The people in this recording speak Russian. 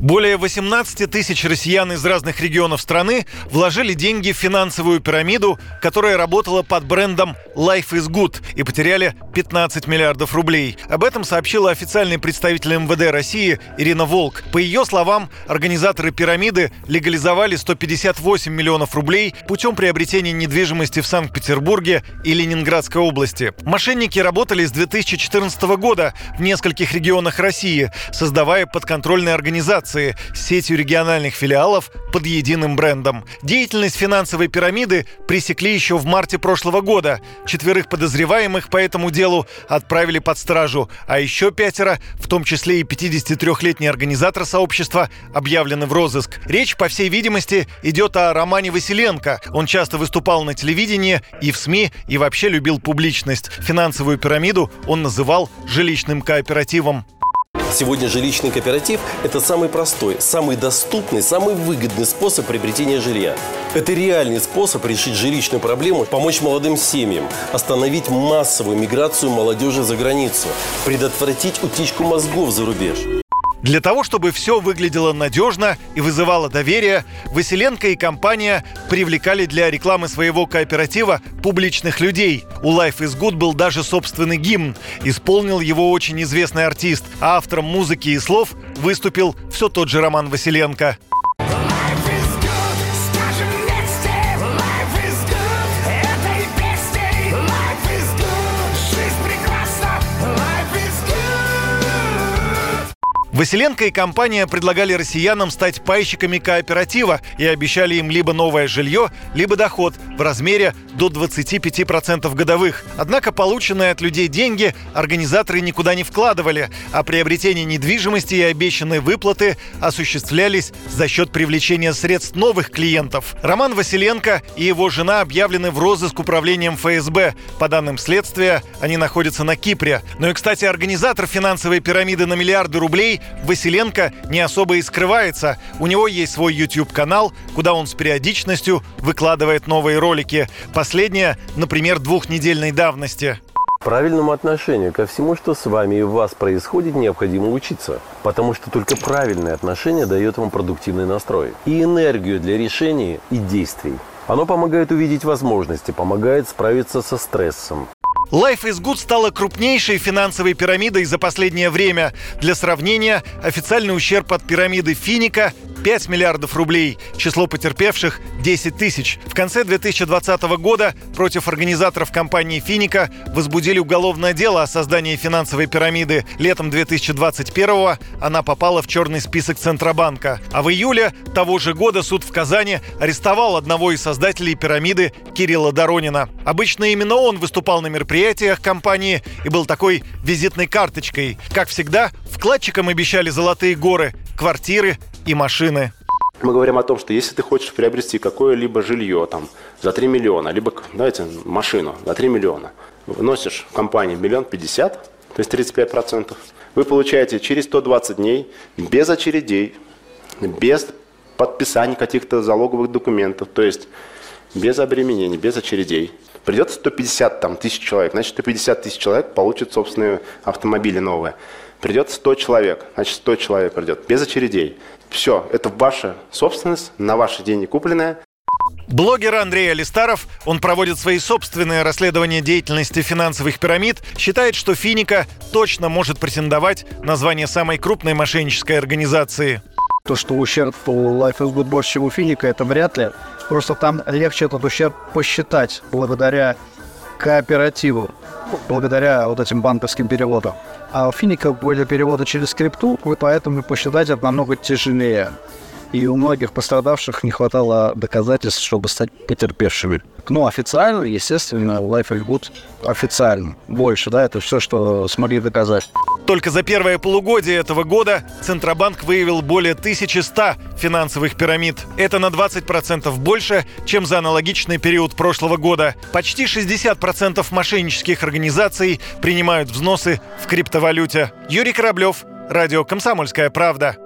Более 18 тысяч россиян из разных регионов страны вложили деньги в финансовую пирамиду, которая работала под брендом Life is Good и потеряли 15 миллиардов рублей. Об этом сообщила официальный представитель МВД России Ирина Волк. По ее словам, организаторы пирамиды легализовали 158 миллионов рублей путем приобретения недвижимости в Санкт-Петербурге и Ленинградской области. Мошенники работали с 2014 года в нескольких регионах России, создавая подконтрольные организации корпорации с сетью региональных филиалов под единым брендом. Деятельность финансовой пирамиды пресекли еще в марте прошлого года. Четверых подозреваемых по этому делу отправили под стражу, а еще пятеро, в том числе и 53-летний организатор сообщества, объявлены в розыск. Речь, по всей видимости, идет о Романе Василенко. Он часто выступал на телевидении и в СМИ, и вообще любил публичность. Финансовую пирамиду он называл жилищным кооперативом. Сегодня жилищный кооператив – это самый простой, самый доступный, самый выгодный способ приобретения жилья. Это реальный способ решить жилищную проблему, помочь молодым семьям, остановить массовую миграцию молодежи за границу, предотвратить утечку мозгов за рубеж. Для того, чтобы все выглядело надежно и вызывало доверие, Василенко и компания привлекали для рекламы своего кооператива публичных людей. У Life is Good был даже собственный гимн. Исполнил его очень известный артист, а автором музыки и слов выступил все тот же Роман Василенко. Василенко и компания предлагали россиянам стать пайщиками кооператива и обещали им либо новое жилье, либо доход в размере до 25% годовых. Однако полученные от людей деньги организаторы никуда не вкладывали, а приобретение недвижимости и обещанные выплаты осуществлялись за счет привлечения средств новых клиентов. Роман Василенко и его жена объявлены в розыск управлением ФСБ. По данным следствия, они находятся на Кипре. Ну и, кстати, организатор финансовой пирамиды на миллиарды рублей Василенко не особо и скрывается. У него есть свой YouTube-канал, куда он с периодичностью выкладывает новые ролики. Последнее, например, двухнедельной давности. Правильному отношению ко всему, что с вами и у вас происходит, необходимо учиться. Потому что только правильное отношение дает вам продуктивный настрой и энергию для решений и действий. Оно помогает увидеть возможности, помогает справиться со стрессом, Life is Good стала крупнейшей финансовой пирамидой за последнее время. Для сравнения, официальный ущерб от пирамиды Финика 5 миллиардов рублей, число потерпевших – 10 тысяч. В конце 2020 года против организаторов компании «Финика» возбудили уголовное дело о создании финансовой пирамиды. Летом 2021 она попала в черный список Центробанка. А в июле того же года суд в Казани арестовал одного из создателей пирамиды Кирилла Доронина. Обычно именно он выступал на мероприятиях компании и был такой визитной карточкой. Как всегда, вкладчикам обещали золотые горы, квартиры и машины. Мы говорим о том, что если ты хочешь приобрести какое-либо жилье там, за 3 миллиона, либо, давайте, машину за 3 миллиона, вносишь в компанию миллион пятьдесят, то есть 35 процентов, вы получаете через 120 дней без очередей, без подписания каких-то залоговых документов, то есть без обременений, без очередей. Придет 150 там, тысяч человек, значит 150 тысяч человек получат собственные автомобили новые. Придет 100 человек, значит 100 человек придет, без очередей. Все, это ваша собственность, на ваши деньги купленная. Блогер Андрей Алистаров, он проводит свои собственные расследования деятельности финансовых пирамид, считает, что Финика точно может претендовать на звание самой крупной мошеннической организации. То, что ущерб у Life is Good больше, чем у Финика, это вряд ли. Просто там легче этот ущерб посчитать благодаря кооперативу, благодаря вот этим банковским переводам. А у Финика были переводы через скрипту, поэтому посчитать это намного тяжелее. И у многих пострадавших не хватало доказательств, чтобы стать потерпевшими. Ну, официально, естественно, Life is Good официально. Больше, да, это все, что смогли доказать. Только за первое полугодие этого года Центробанк выявил более 1100 финансовых пирамид. Это на 20% больше, чем за аналогичный период прошлого года. Почти 60% мошеннических организаций принимают взносы в криптовалюте. Юрий Кораблев, Радио «Комсомольская правда».